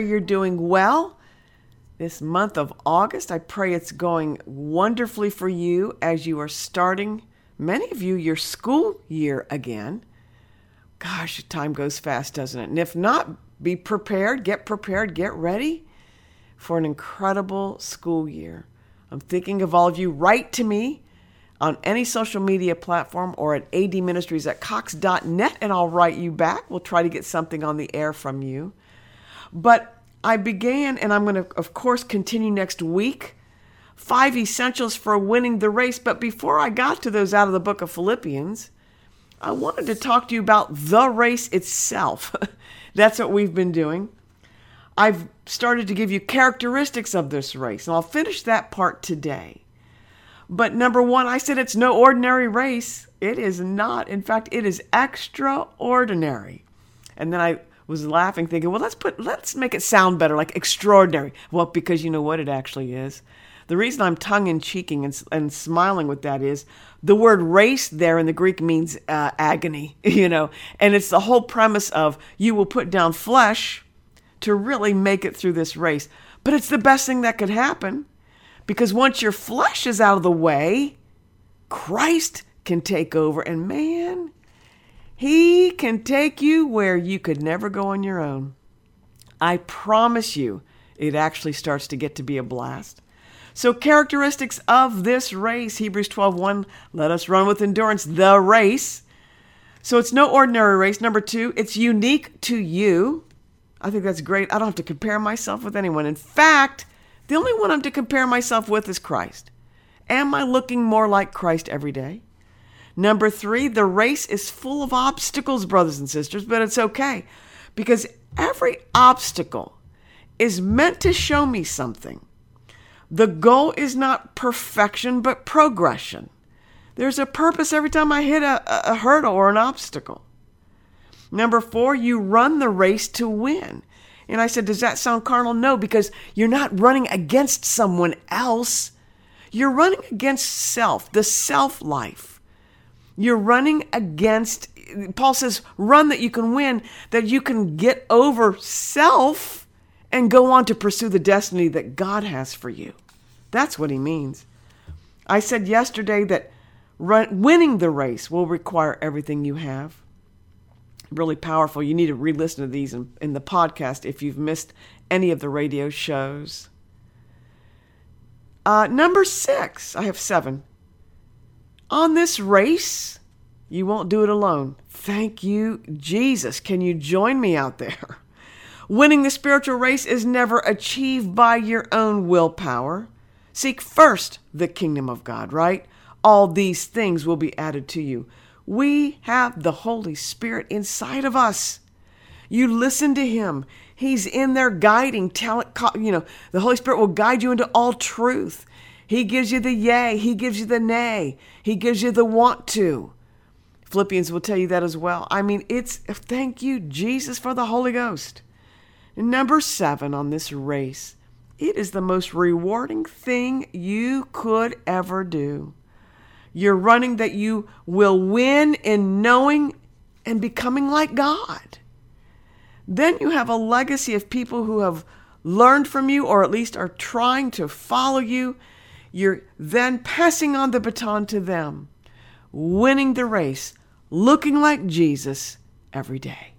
you're doing well this month of August. I pray it's going wonderfully for you as you are starting, many of you, your school year again. Gosh, time goes fast, doesn't it? And if not, be prepared, get prepared, get ready for an incredible school year. I'm thinking of all of you. Write to me on any social media platform or at administries at cox.net and I'll write you back. We'll try to get something on the air from you. But I began, and I'm going to, of course, continue next week. Five essentials for winning the race. But before I got to those out of the book of Philippians, I wanted to talk to you about the race itself. That's what we've been doing. I've started to give you characteristics of this race, and I'll finish that part today. But number one, I said it's no ordinary race. It is not. In fact, it is extraordinary. And then I was laughing, thinking, well, let's put, let's make it sound better, like extraordinary. Well, because you know what it actually is. The reason I'm tongue in cheeking and, and smiling with that is the word race there in the Greek means uh, agony, you know, and it's the whole premise of you will put down flesh to really make it through this race. But it's the best thing that could happen because once your flesh is out of the way, Christ can take over. And man, he can take you where you could never go on your own. I promise you, it actually starts to get to be a blast. So characteristics of this race, Hebrews 12:1, let us run with endurance the race. So it's no ordinary race. Number 2, it's unique to you. I think that's great. I don't have to compare myself with anyone. In fact, the only one I'm to compare myself with is Christ. Am I looking more like Christ every day? Number three, the race is full of obstacles, brothers and sisters, but it's okay because every obstacle is meant to show me something. The goal is not perfection, but progression. There's a purpose every time I hit a, a hurdle or an obstacle. Number four, you run the race to win. And I said, Does that sound carnal? No, because you're not running against someone else. You're running against self, the self life. You're running against, Paul says, run that you can win, that you can get over self and go on to pursue the destiny that God has for you. That's what he means. I said yesterday that run, winning the race will require everything you have. Really powerful. You need to re listen to these in, in the podcast if you've missed any of the radio shows. Uh, number six, I have seven on this race. You won't do it alone. Thank you, Jesus. Can you join me out there? Winning the spiritual race is never achieved by your own willpower. Seek first the kingdom of God, right? All these things will be added to you. We have the Holy Spirit inside of us. You listen to Him. He's in there guiding, telling, you know, the Holy Spirit will guide you into all truth. He gives you the yay, He gives you the nay, He gives you the want to. Philippians will tell you that as well. I mean, it's thank you, Jesus, for the Holy Ghost. Number seven on this race, it is the most rewarding thing you could ever do. You're running that you will win in knowing and becoming like God. Then you have a legacy of people who have learned from you or at least are trying to follow you you're then passing on the baton to them, winning the race, looking like Jesus every day.